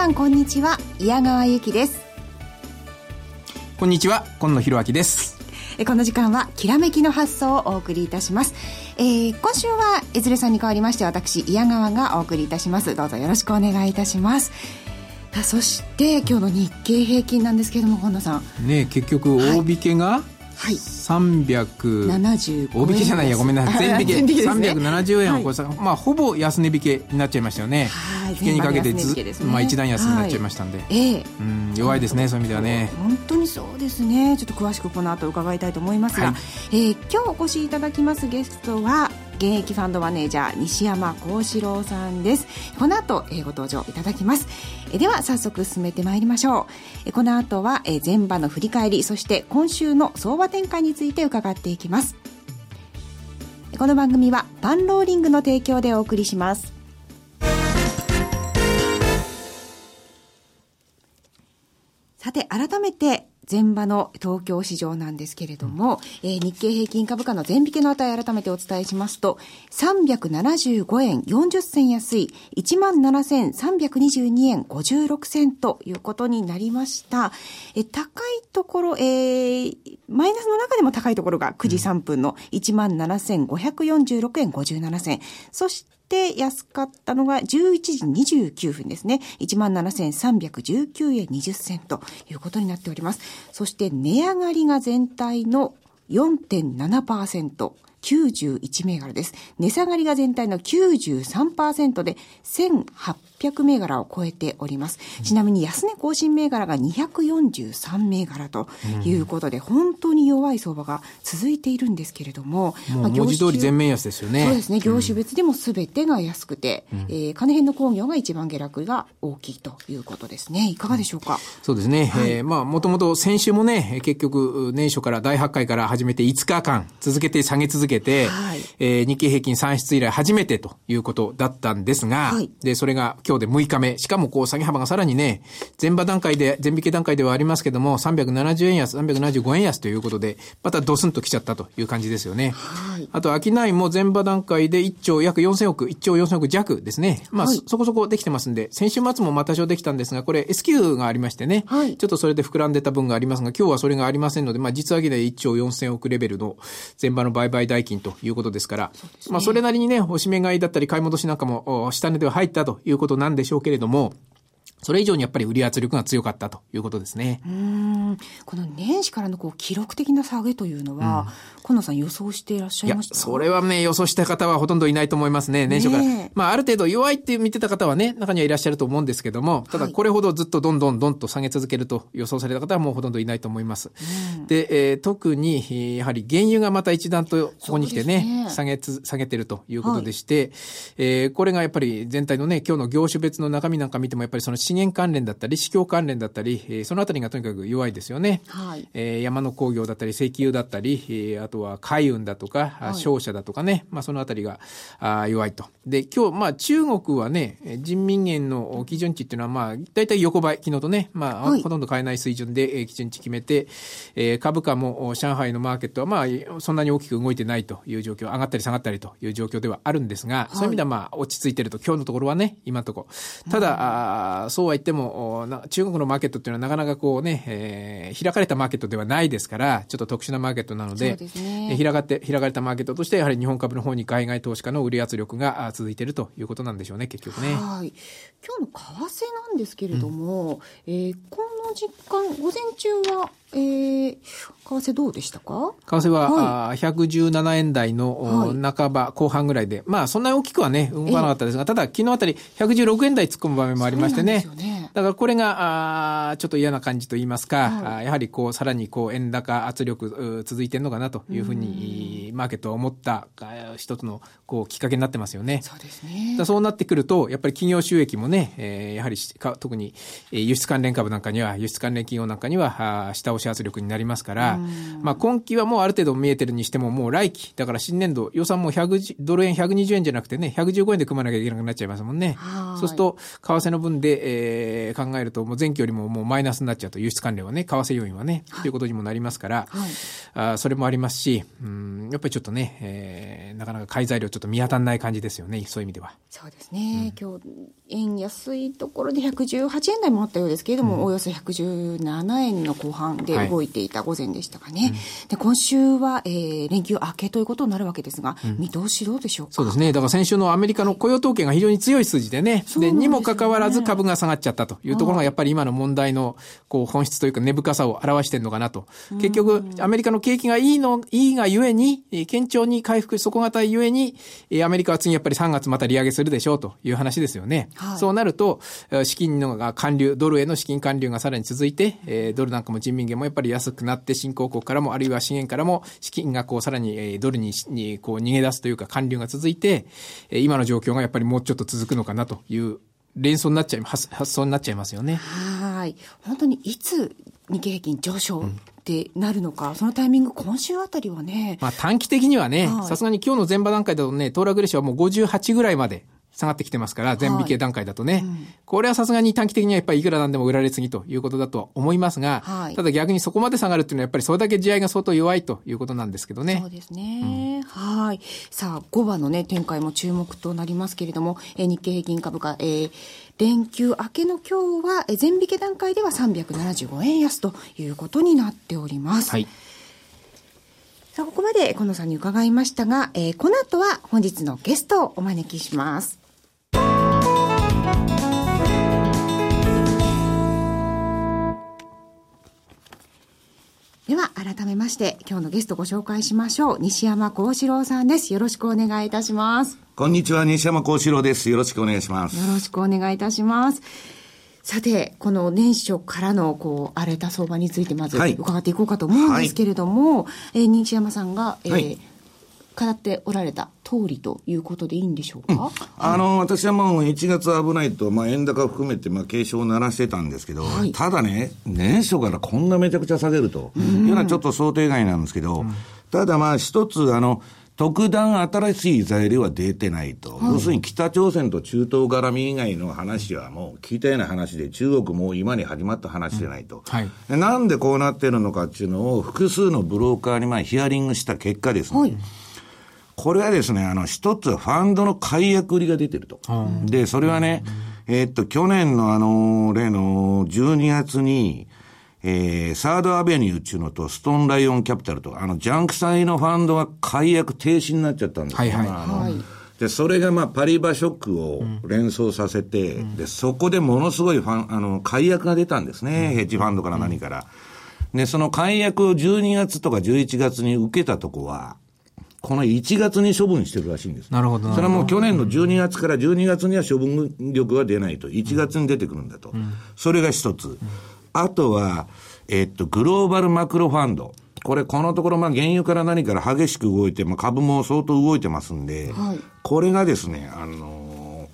皆さんこんにちは。矢川由紀です。こんにちは今野博明です。この時間はきらめきの発想をお送りいたします、えー、今週は江連さんに代わりまして私矢川がお送りいたします。どうぞよろしくお願いいたします。そして今日の日経平均なんですけれども本田さん。ね結局大引けが、はいはい、370大引けじゃないやごめんなさい。全引け全引け、ね、370円を超えた、はい、まあほぼ安値引けになっちゃいましたよね、はい、引けにかけてず、ね、まあ、一段安になっちゃいましたんで、はい、ええ。うん弱いですねそういう意味ではね。本当にそうですね。ちょっと詳しくこの後伺いたいと思いますが、はい、えー、今日お越しいただきますゲストは現役ファンドマネージャー西山幸四郎さんです。この後、えー、ご登場いただきます。えでは早速進めてまいりましょう。えこの後は、え前場の振り返りそして今週の相場展開について伺っていきます。この番組はパンローリングの提供でお送りします。さて改めて前場の東京市場なんですけれども、うん、えー、日経平均株価の前引けの値改めてお伝えしますと、375円40銭安い、17,322円56銭ということになりました。え高いところ、えー、マイナスの中でも高いところが9時3分の17,546円57銭。そしてて安かったのが11時29分ですね。17,319円20銭ということになっております。そして値上がりが全体の4.7%。91銘柄です。値下がりが全体の93%で1800銘柄を超えております。ちなみに安値更新銘柄が243銘柄ということで、うん、本当に弱い相場が続いているんですけれども、もう文字通り全面安ですよね。そうですね。業種別でも全てが安くて、うん、えー、金編の工業が一番下落が大きいということですね。いかがでしょうか？そうですね。はい、えー、まあ、もともと先週もね、結局、年初から第8回から始めて5日間続けて下げ続けて、はい、えー、日経平均算出以来初めてということだったんですが、はい、で、それが今日で6日目。しかもこう、下げ幅がさらにね、前場段階で、前引け段階ではありますけども、370円安、375円安ということで、またドスンと来ちゃったという感じですよね。はい、あと、商いも前場段階で1兆約4000億、1兆4000億弱ですね。まあ、はい、そこそこできてますんで、先週末もまた多少できたんですが、これ S q がありましてね、はい、ちょっとそれで膨らんでた分がありますが、今日はそれがありませんので、まあ、実上げで1兆4000億レベルの前場の売買代金ということですから、ね、まあ、それなりにね、おしめ買いだったり買い戻しなんかも、下値では入ったということなんでしょうけれども、それ以上にやっぱり売り圧力が強かったということですね。うん。この年始からのこう記録的な下げというのは、うん、今野さん予想していらっしゃいましたそれはね、予想した方はほとんどいないと思いますね、年初から。ね、まあ、ある程度弱いって見てた方はね、中にはいらっしゃると思うんですけども、ただこれほどずっとどんどんどんと下げ続けると予想された方はもうほとんどいないと思います。うん、で、えー、特に、やはり原油がまた一段とここに来てね、ね下げつ、下げてるということでして、はい、えー、これがやっぱり全体のね、今日の業種別の中身なんか見てもやっぱりその資源関連だったり、市況関連だったり、えー、そのあたりがとにかく弱いですよね。はい、えー、山の工業だったり、石油だったり、えー、あとは海運だとか、はい、商社だとかね、まあそのあたりがあ弱いと。で、今日、まあ中国はね、人民元の基準値っていうのは、まあ、大体横ばい、昨日とね、まあ、はい、ほとんど変えない水準で、えー、基準値決めて、えー、株価も上海のマーケットは、まあ、そんなに大きく動いてないという状況、上がったり下がったりという状況ではあるんですが、そういう意味ではまあ、落ち着いてると、今日のところはね、今のところ。ただ、うん、あそうは言っても、中国のマーケットっていうのはなかなかこうね、えー、開かれたマーケットではないですから、ちょっと特殊なマーケットなので、でね、開かって、開かれたマーケットとして、やはり日本株の方に海外投資家の売り圧力が続いているということなんでしょうね、結局ね。はい。今日の為替なんですけれども、うん、えー、この時間、午前中は、えー、為替どうでしたか？為替は、はい、117円台の、半ば、後半ぐらいで、まあ、そんなに大きくはね、動かなかったですが、ただ、昨日あたり116円台突っ込む場面もありましてね。ね。だから、これが、あちょっと嫌な感じと言いますか、はい、やはり、こう、さらに、こう、円高圧力、続いてるのかなというふうに、マーケットは思った、一つの、こう、きっかけになってますよね。そうですね。そうなってくると、やっぱり企業収益もね、えー、やはり、特に、輸出関連株なんかには、輸出関連企業なんかには、下押し圧力になりますから、まあ今期はもうある程度見えてるにしても、もう来期、だから新年度予算も100、ドル円120円じゃなくてね、115円で組まなきゃいけなくなっちゃいますもんね。そうすると、為替の分で、えー、考えると、もう前期よりももうマイナスになっちゃうと、輸出関連はね、為替要因はね、ということにもなりますから、はい、あそれもありますし、うん、やっぱりちょっとね、えー、なかなか買い材料ちょっと見当たらない感じですよね、そういう意味では。そうですね、うん、今日、円安いところで118円台もあったようですけれども、うん、およそ117円の後半で動いていた午前でしたかね。はい、で今週は、えー、連休明けということになるわけですが、見通しどうでしょうか？そうですね。だから先週のアメリカの雇用統計が非常に強い数字でね、で、ね、にもかかわらず株が下がっちゃったというところがやっぱり今の問題のこう本質というか根深さを表してるのかなと。結局、アメリカの景気がいいの、いいがゆえに、堅調に回復、底堅いゆえに、アメリカは次やっぱり3月また利上げするでしょうという話ですよね。はい、そうなると、資金のが還流、ドルへの資金還流がさらに続いて、えー、ドルなんかも人民元もやっぱり安くなって、新興国からも、あるいは資源からも資金がこうさらに、えー、ドルににこう逃げ出すというか還流が続いて、えー、今の状況がやっぱりもうちょっと続くのかなという連想になっちゃい発発想になっちゃいますよね。はい。本当にいつ日経平均上昇ってなるのか、うん、そのタイミング今週あたりはね。まあ短期的にはね、さすがに今日の前場段階だとね、騰落レシオはもう58ぐらいまで下がってきてますから、全引け段階だとね。はいうん、これはさすがに短期的にはやっぱりいくらなんでも売られすぎということだと思いますが、はい、ただ逆にそこまで下がるっていうのはやっぱりそれだけ地合いが相当弱いということなんですけどね。そうですね。うん、はい。さあ、5番のね、展開も注目となりますけれども、えー、日経平均株価、えー、連休明けの今日は、えー、全引け段階では375円安ということになっております。はい。さあ、ここまで、近野さんに伺いましたが、えー、この後は本日のゲストをお招きします。では、改めまして、今日のゲストご紹介しましょう。西山幸四郎さんです。よろしくお願いいたします。こんにちは、西山幸四郎です。よろしくお願いします。よろしくお願いいたします。さて、この年初からの、こう、荒れた相場についてまず伺っていこうかと思うんですけれども、はい、えー、西山さんが、えー、はい語っておられた通りということでいいんでしょうか、うん、あの、私はもう1月危ないと、まあ、円高を含めて、まあ、警鐘を鳴らしてたんですけど、はい、ただね、年初からこんなめちゃくちゃ下げるというのはちょっと想定外なんですけど、うん、ただまあ、一つ、あの、特段新しい材料は出てないと、はい、要するに北朝鮮と中東絡み以外の話はもう聞いたような話で、中国も今に始まった話じゃないと、うんはい、なんでこうなってるのかっていうのを、複数のブローカーにまあヒアリングした結果ですね、はいこれはですね、あの、一つファンドの解約売りが出てると。で、それはね、えー、っと、去年のあの、例の12月に、えー、サードアベニューっていうのと、ストーンライオンキャピタルと、あの、ジャンク債のファンドが解約停止になっちゃったんですよ。はいはい。あの、はい、で、それがまあ、パリバショックを連想させて、うん、で、そこでものすごいファン、あの、解約が出たんですね。うん、ヘッジファンドから何から。で、その解約を12月とか11月に受けたとこは、この1月に処分してるらしいんです。なるほど。それはもう去年の12月から12月には処分力は出ないと。1月に出てくるんだと。うん、それが一つ。あとは、えっと、グローバルマクロファンド。これ、このところ、まあ、原油から何から激しく動いて、まあ、株も相当動いてますんで、はい、これがですね、あの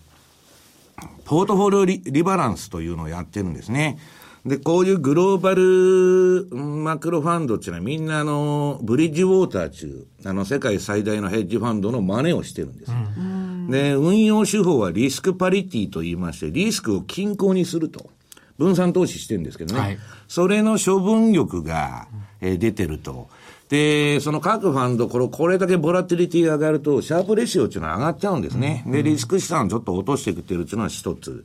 ー、ポートフォリオリリバランスというのをやってるんですね。で、こういうグローバルマクロファンドっていうのはみんなあの、ブリッジウォーター中、あの、世界最大のヘッジファンドの真似をしてるんです。うん、で、運用手法はリスクパリティと言いまして、リスクを均衡にすると。分散投資してるんですけどね。はい、それの処分力が、えー、出てると。で、その各ファンド、これ、これだけボラティリティが上がると、シャープレシオっていうのは上がっちゃうんですね。で、リスク資産をちょっと落としてきてるっていうのは一つ。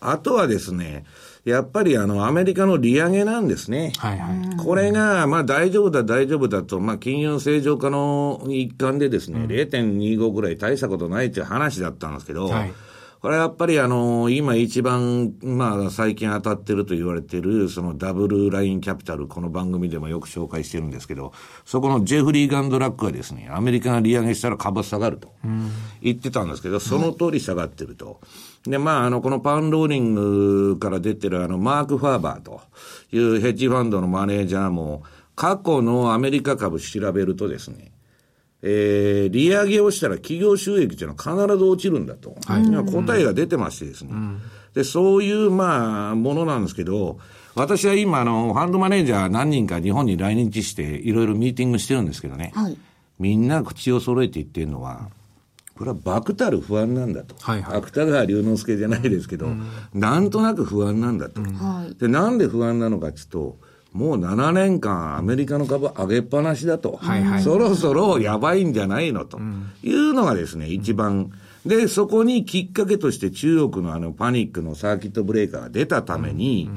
あとはですね、やっぱりあの、アメリカの利上げなんですね。はいはい。これが、まあ大丈夫だ大丈夫だと、まあ金融正常化の一環でですね、うん、0.25ぐらい大したことないっていう話だったんですけど、はい、これはやっぱりあの、今一番、まあ最近当たってると言われてる、そのダブルラインキャピタル、この番組でもよく紹介してるんですけど、そこのジェフリー・ガンドラックはですね、アメリカが利上げしたら株下がると言ってたんですけど、その通り下がってると。で、まあ、あの、このパンローリングから出てるあの、マーク・ファーバーというヘッジファンドのマネージャーも、過去のアメリカ株調べるとですね、えー、利上げをしたら企業収益というのは必ず落ちるんだと。はい、答えが出てましてですね。うん、で、そういう、まあ、ものなんですけど、私は今、あの、ファンドマネージャー何人か日本に来日して、いろいろミーティングしてるんですけどね。はい、みんな口を揃えて言ってるのは、これは漠たる不安なんだと。はいはい、芥川龍之介じゃないですけど、うん、なんとなく不安なんだと。うん、で、なんで不安なのかっていうと、もう7年間アメリカの株上げっぱなしだと。はいはい、そろそろやばいんじゃないのというのがですね、一番。で、そこにきっかけとして中国のあのパニックのサーキットブレーカーが出たために、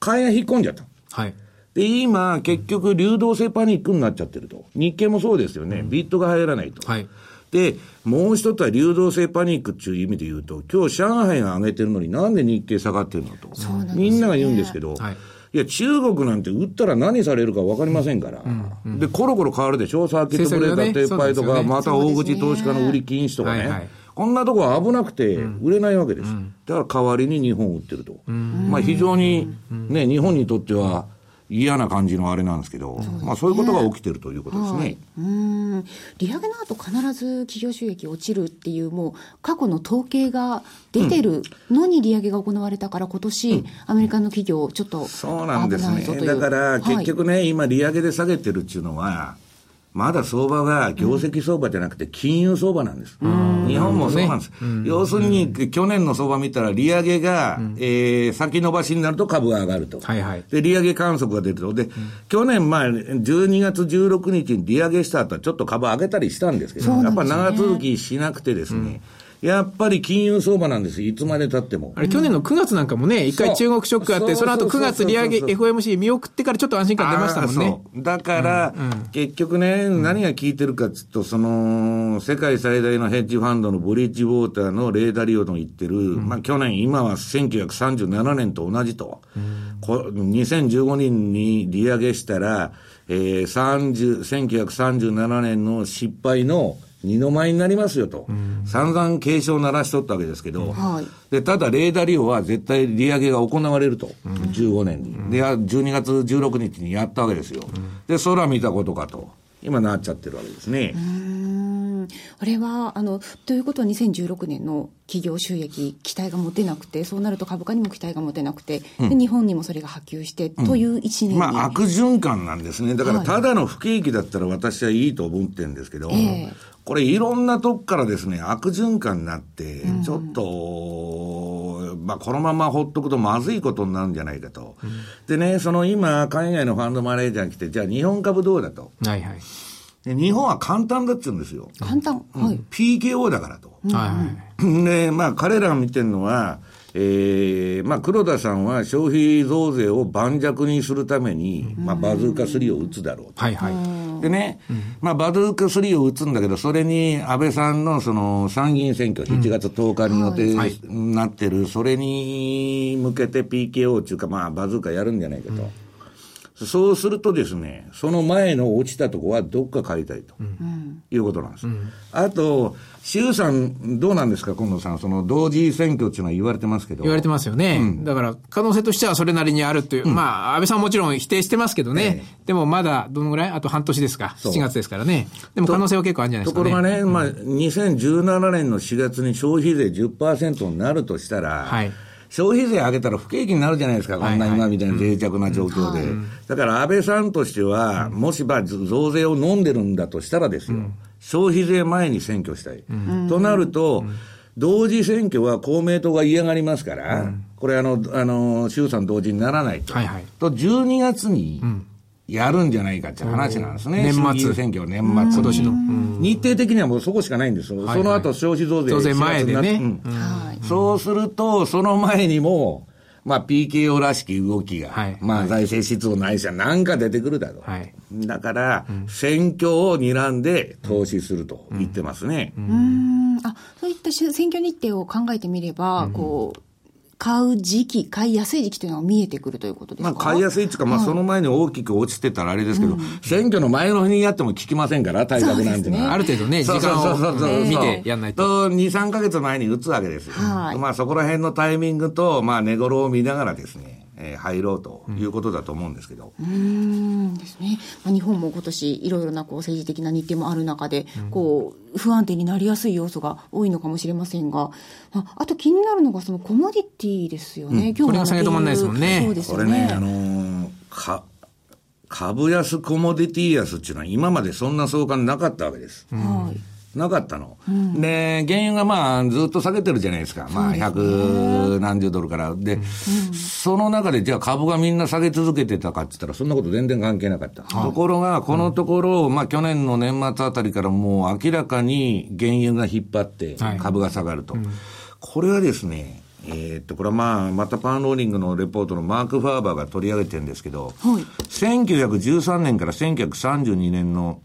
買いが引っ込んじゃった。はい。で、今、結局、流動性パニックになっちゃってると。日経もそうですよね。ビットが入らないと。はい。で、もう一つは流動性パニックっていう意味で言うと、今日上海が上げてるのになんで日経下がってるのと。ね、みんなが言うんですけど、はい、いや、中国なんて売ったら何されるか分かりませんから、うんうん、で、コロコロ変わるでしょ、サーキットブレーカー撤廃とか、ね、また大口投資家の売り禁止とかね。はいはい。こんなとこは危なくて売れないわけです。だから代わりに日本を売ってると。まあ非常にね、日本にとっては、嫌な感じのあれなんですけど、ね、まあそういうことが起きてるということですね。はい、うん。利上げの後必ず企業収益落ちるっていう、もう過去の統計が出てるのに利上げが行われたから、今年、うん、アメリカの企業、ちょっとそうなんですね。だから結局ね、はい、今利上げで下げてるっていうのは、まだ相場が業績相場じゃなくて金融相場なんです。うん、日本もそうなんです。ね、要するに、去年の相場見たら利上げが、うん、えー、先延ばしになると株が上がると。はいはい、で、利上げ観測が出ると。で、うん、去年、まあ、12月16日に利上げした後はちょっと株上げたりしたんですけど、ね、やっぱ長続きしなくてですね、やっぱり金融相場なんです、いつまでたっても。あれ、去年の9月なんかもね、一回中国ショックあって、その後9月利上げ FOMC 見送ってからちょっと安心感出ましたもんね。だから、うんうん、結局ね、何が効いてるかっつうと、その、世界最大のヘッジファンドのブリッジウォーターのレーダリオの言ってる、うん、まあ去年、今は1937年と同じと。うん、2015年に利上げしたら、えー、30、1937年の失敗の二の舞になりますよと、うん、散々警鐘を鳴らしとったわけですけど、うん、でただ、レーダー利用は絶対利上げが行われると、うん、15年に、で、12月16日にやったわけですよ、で、空見たことかと、今なっちゃってるわけですね。あれはあのということは2016年の企業収益期待が持てなくてそうなると株価にも期待が持てなくて、うん、で日本にもそれが波及して、という一年まあ悪循環なんですね。だからただの不景気だったら私はいいと思ってるんですけど、はい、これいろんなとこからですね、悪循環になって、ちょっと、まあこのままほっとくとまずいことになるんじゃないかと。うん、でね、その今、海外のファンドマネージャーに来て、じゃあ日本株どうだと？はいはい。で日本は簡単だっつうんですよ。簡単はい。PKO だからと。はいはい。で、まあ彼らが見てるのは、えー、まあ黒田さんは消費増税を盤石にするために、まあバズーカ3を打つだろうと。はいはい。でね、うん、まあ、バズーカ3を打つんだけど、それに安倍さんのその参議院選挙、7月10日に予定になってる、それに向けて PKO っていうか、まあ、バズーカやるんじゃないかと。そうするとですね、その前の落ちたとこはどっか借りたいと、いうことなんです。うん、あと、衆さん、どうなんですか、近藤さん、その同時選挙っていうのは言われてますけど。言われてますよね。うん、だから、可能性としてはそれなりにあるという、うん、まあ、安倍さんもちろん否定してますけどね、えでもまだどのぐらい？あと半年ですか、7月ですからね。でも可能性は結構あるんじゃないですか、ね、ところがね、まあ、2017年の4月に消費税10%になるとしたら、はい消費税上げたら不景気になるじゃないですか、こんな今みたいな脆弱な状況で。だから安倍さんとしては、もしば増税を飲んでるんだとしたらですよ、消費税前に選挙したい。となると、同時選挙は公明党が嫌がりますから、これあの、あの、衆参同時にならないと。はいはい、と、12月に、やるんじゃないかっていう話なんですね。年末。選挙、年末。今年の。日程的にはもうそこしかないんですよ。その後消費増税。増税前でね。そうすると、その前にも、まあ PKO らしき動きが、はい、まあ財政失調ないしはなんか出てくるだろう。はい、だから、選挙を睨んで投資すると言ってますね。うん、うん。あそういった選挙日程を考えてみれば、こう、買う時期、買いやすい時期というのが見えてくるということですか、まあ、買いやすいっていうか、まあ、その前に大きく落ちてたらあれですけど、うん、選挙の前の日にやっても効きませんから、対策なんていうのは。ね、ある程度ね、時間を見てやんないと。と、2、3か月前に打つわけですよ。はい、まあ、そこら辺のタイミングと、まあ、値頃を見ながらですね、えー、入ろうということだと思うんですけど。うん、うんですね。まあ、日本も今年いろいろなこう政治的な日程もある中で、うん、こう、不安定になりやすい要素が多いのかもしれませんが、ああと気になるのがそのコモディティですよね。今日は下げ止まんないですもんね。そうですよね。これね、あのー、か、株安コモディティ安っていうのは今までそんな相関なかったわけです。はい。なかったの。うん、で、原油がまあずっと下げてるじゃないですか。まあ百何十ドルから。で、うん、その中でじゃあ株がみんな下げ続けてたかって言ったらそんなこと全然関係なかった。ところが、このところ、まあ去年の年末あたりからもう明らかに原油が引っ張って株が下がると。はい、これはですね、えー、っと、これはまあ、またパンローリングのレポートのマーク・ファーバーが取り上げてるんですけど、はい、1913年から1932年の、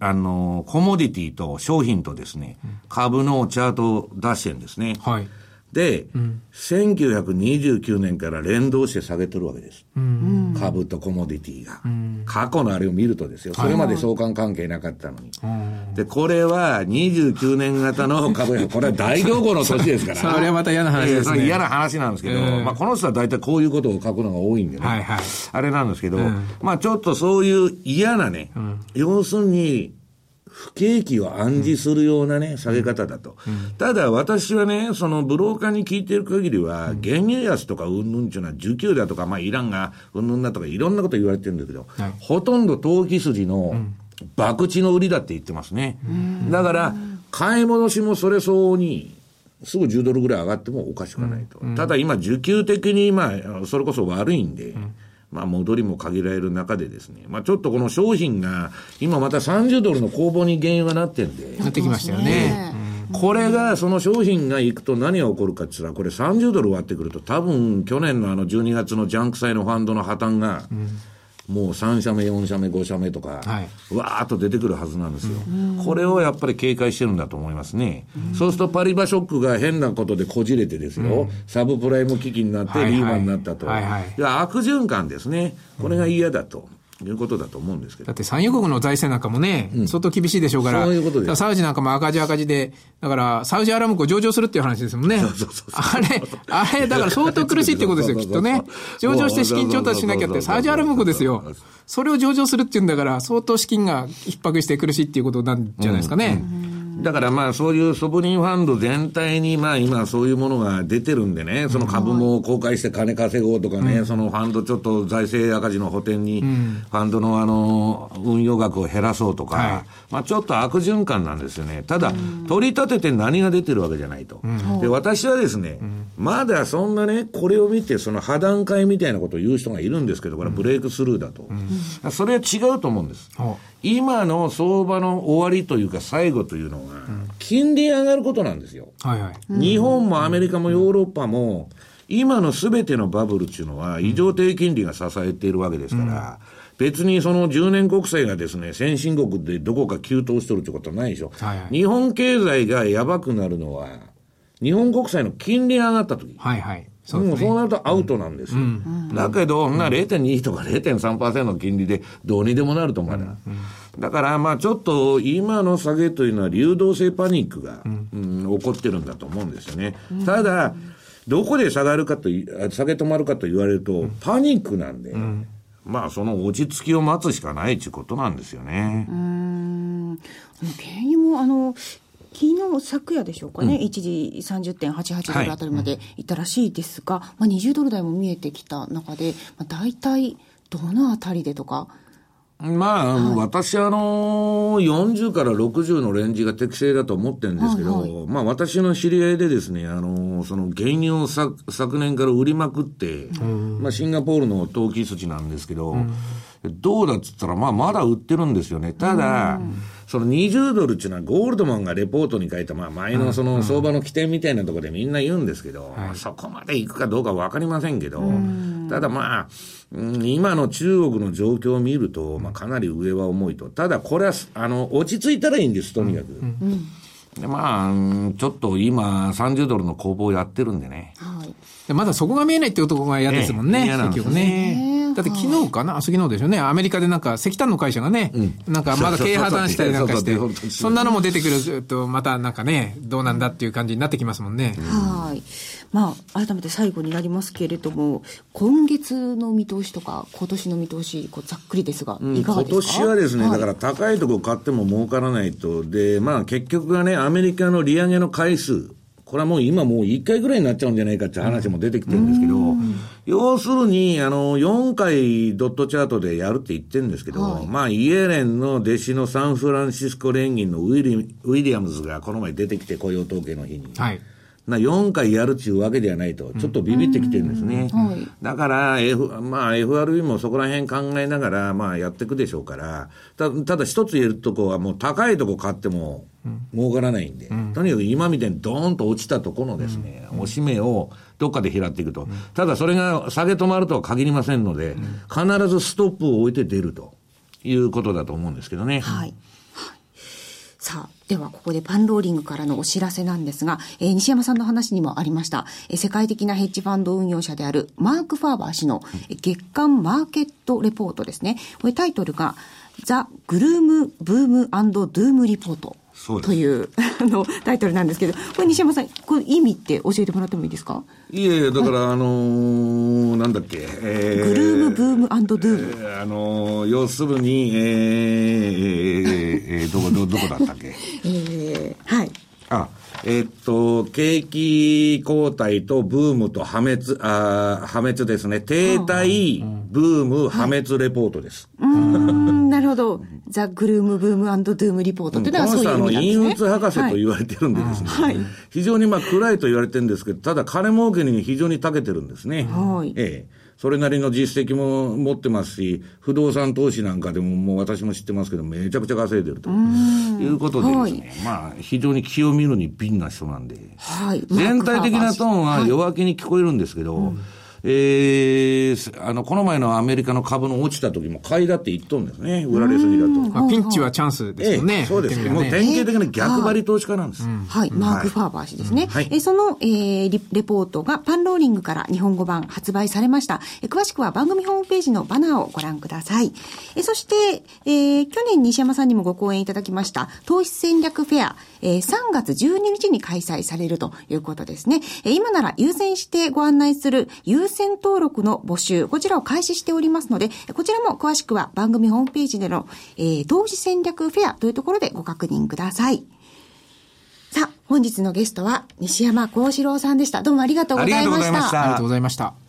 あの、コモディティと商品とですね、株のチャートを出してるんですね。はい。で、うん、1929年から連動して下げてるわけです。うん、株とコモディティが、うん。過去のあれを見るとですよ。それまで相関関係なかったのに。はい、で、これは29年型の株や、これは大動向の年ですから。それはまた嫌な話ですね。嫌な話なんですけど、まあこの人は大体こういうことを書くのが多いんでね。はいはい、あれなんですけど、まあちょっとそういう嫌なね、要するに、不景気を暗示するようなね、下げ方だと。ただ私はね、そのブローカーに聞いてる限りは、原油安とかうんぬんっていうのは、需給だとか、まあイランがうんぬんだとか、いろんなこと言われてるんだけど、ほとんど投機筋の博打の売りだって言ってますね。だから、買い戻しもそれ相応に、すぐ10ドルぐらい上がってもおかしくないと。ただ今、需給的に、まあ、それこそ悪いんで、まあ、戻りも限られる中でですね、まあ、ちょっとこの商品が、今また30ドルの攻防に原因はなってんで。なってきましたよね。これが、その商品がいくと何が起こるかって言ったら、これ30ドル割ってくると、多分去年のあの12月のジャンク債のファンドの破綻が、うんもう3社目、4社目、5社目とか、はい、わーっと出てくるはずなんですよ、うん、これをやっぱり警戒してるんだと思いますね、うん、そうするとパリバショックが変なことでこじれてですよ、うん、サブプライム危機になってリーマンになったと、はいはい、悪循環ですね、これが嫌だと。いうことだと思うんですけど。だって産油国の財政なんかもね、うん、相当厳しいでしょうから、そういうことでサウジなんかも赤字赤字で、だからサウジアラムコ上場するっていう話ですもんね。そうそうそうあれ、あれ、だから相当苦しいってことですよ、きっとね。上場して資金調達しなきゃって、サウジアラムコですよ。それを上場するっていうんだから、相当資金が逼迫して苦しいっていうことなんじゃないですかね。うんうんだからまあそういうソブリンファンド全体にまあ今そういうものが出てるんでね、その株も公開して金稼ごうとかね、うん、そのファンドちょっと財政赤字の補填に、ファンドのあの、運用額を減らそうとか、はい、まあちょっと悪循環なんですよね。ただ、取り立てて何が出てるわけじゃないと。で、私はですね、まだそんなね、これを見てその破談会みたいなことを言う人がいるんですけど、これはブレイクスルーだと。それは違うと思うんです。今の相場の終わりというか最後というのは、金利上がることなんですよ。はいはい、日本もアメリカもヨーロッパも、今のすべてのバブルっていうのは、異常低金利が支えているわけですから、別にその10年国債がですね、先進国でどこか急騰しとるってことはないでしょ。はいはい、日本経済がやばくなるのは、日本国債の金利が上がった時。はいはい。そう、ね,、そうなるとアウトなんですよ。うん、だけど、な0.2とか0.3%の金利でどうにでもなると思うな、うん、だから、まあちょっと今の下げというのは流動性パニックが、うん、うん、起こってるんだと思うんですよね。ただ、どこで下がるかと、下げ止まるかと言われると、パニックなんで、まあその落ち着きを待つしかないということなんですよね。うん。原油もあの、昨日、昨夜でしょうかね、うん、一時30.88ドルあたりまでいったらしいですが、はいまあ、20ドル台も見えてきた中で、まあ、大体どのあたりでとか？まあ、はい、私、あの40から60のレンジが適正だと思ってるんですけど、はいはい、まあ、私の知り合いでですね、あのその原油を昨昨年から売りまくって、まあ、シンガポールの投機筋なんですけど、どうだっつったら、まあ、まだ売ってるんですよね。ただ、その20ドルっていうのはゴールドマンがレポートに書いた、まあ前のその相場の起点みたいなところでみんな言うんですけど、そこまで行くかどうかわかりませんけど、ただまあ、今の中国の状況を見ると、まあかなり上は重いと。ただこれは、あの、落ち着いたらいいんです、とにかく。でまあ、ちょっと今、30ドルの攻防やってるんでね。はいまだそこが見えないっていうところが嫌ですもんね、ええ結局ね。だって昨日かな、昨日ですよね。アメリカでなんか石炭の会社がね、なんかまだ経営破綻したりなんかしてそんなのも出てくると、またなんかね、どうなんだっていう感じになってきますもんね。はい。まあ、改めて最後になりますけれども、今月の見通しとか、今年の見通し、こうざっくりですが、いかが今ですか？年はですね、いだから高いとこ買っても儲からないと、で、まあ結局はね、アメリカの利上げの回数、これはもう今もう1回ぐらいになっちゃうんじゃないかって話も出てきてるんですけど、要するに、あの、4回ドットチャートでやるって言ってるんですけど、まあイエレンの弟子のサンフランシスコ連銀のウィリウィリアムズがこの前出てきて雇用統計の日に。はい。な4回やるっていうわけではないと、ちょっとビビってきてるんですね。はい。だから、F、まあ FRB もそこら辺考えながら、まあやっていくでしょうから、たただ一つ言えるとこはもう高いとこ買っても儲からないんで、とにかく今みたいにドーンと落ちたとこのですね、押し目をどっかで拾っていくと。ただそれが下げ止まるとは限りませんので、必ずストップを置いて出るということだと思うんですけどね。はい。さあ、ではここでパンローリングからのお知らせなんですが、えー西山さんの話にもありました、えー世界的なヘッジファンド運用者であるマーク・ファーバー氏の月間マーケットレポートですね。これタイトルが、ザ・グルーム・ブーム・アンドドゥーム・リポート。というあのタイトルなんですけど、これ西山さん、これ意味って教えてもらってもいいですか？いえいえ、だから、あのーなんだっけ、えーグルーム・ブーム・ドゥーム。えーあのー要するに、えーえーえーどこ、ど、どこだったっけ？えーはい。あ、えーっと、景気後退とブームと破滅、あー破滅ですね。停滞、ブーム、破滅レポートです。うーん、なるほど。ザ・グルーム・ブーム・ドゥーム・リポートっていうのはそういう意味なんですね。鬱博士とはい。言われてるんでですね。はい。非常にまあ暗いと言われてるんですけど、ただ金儲けに非常に長けてるんですね。はい。ええ。それなりの実績も持ってますし、不動産投資なんかでももう私も知ってますけど、めちゃくちゃ稼いでると。いうことでですね、まあ非常に気を見るに敏な人なんで、はい。全体的なトーンははい。弱気に聞こえるんですけど、えー、あの、この前のアメリカの株の落ちた時も買いだって言っとんですね、売られすぎだと。まあ、ピンチはチャンスですよね。ええそうです。ねもう典型的な逆張り投資家なんです。はい、マーク・ファーバー氏ですね。はいえーその、えーリレポートがパンローリングから日本語版発売されました。えー詳しくは番組ホームページのバナーをご覧ください。えーそして、えー去年西山さんにもご講演いただきました投資戦略フェア、えー3月12日に開催されるということですね。えー今なら優先してご案内する優先登録の募集、こちらを開始しておりますので、こちらも詳しくは番組ホームページでの、えー投資戦略フェアというところでご確認ください。さあ、本日のゲストは西山幸四郎さんでした。どうもありがとうございました。ありがとうございましたありがとうございました。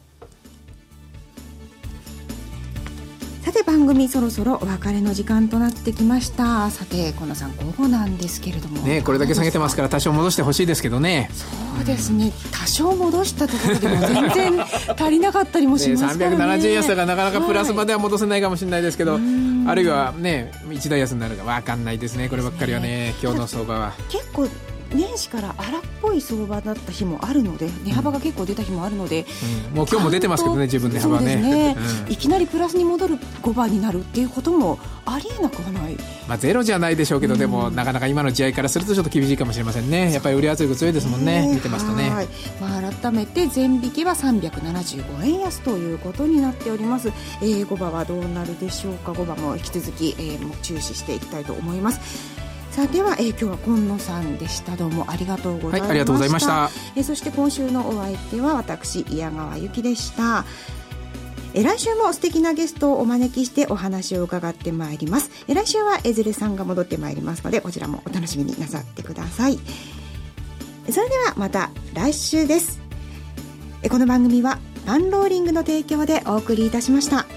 て番組そろそろお別れの時間となってきました。さて、このさん午後なんですけれども。ねこれだけ下げてますから多少戻してほしいですけどね。そうですね。多少戻したところでも全然 足りなかったりもしね、ますからね。370円差がなかなかプラスまで。では戻せないかもしれないですけど、あるいはね一大安になるか分かんないですねこればっかりはね今日の相場は。結構年始から荒っぽい相場だった日もあるので、値幅が結構出た日もあるので、うん。もう今日も出てますけどね自分で幅ね。ね、うん。いきなりプラスに戻る5番になるっていうこともありえなくはない。まあ、ゼロじゃないでしょうけど、でもなかなか今の試合からするとちょっと厳しいかもしれませんね。やっぱり売り圧力強いですもんね見てますとね。はい。まあ、改めて全引きは375円安ということになっております、えー、5番はどうなるでしょうか。5番も引き続き、えー注視していきたいと思いますさあでは、えー今日は今野さんでした。どうもありがとうございました、はいありがとうございました。えーそして今週のお相手は私宮川由紀でした。えー来週も素敵なゲストをお招きしてお話を伺ってまいります。えー来週はエズレさんが戻ってまいりますのでこちらもお楽しみになさってください。それではまた来週です。えーこの番組はパンローリングの提供でお送りいたしました。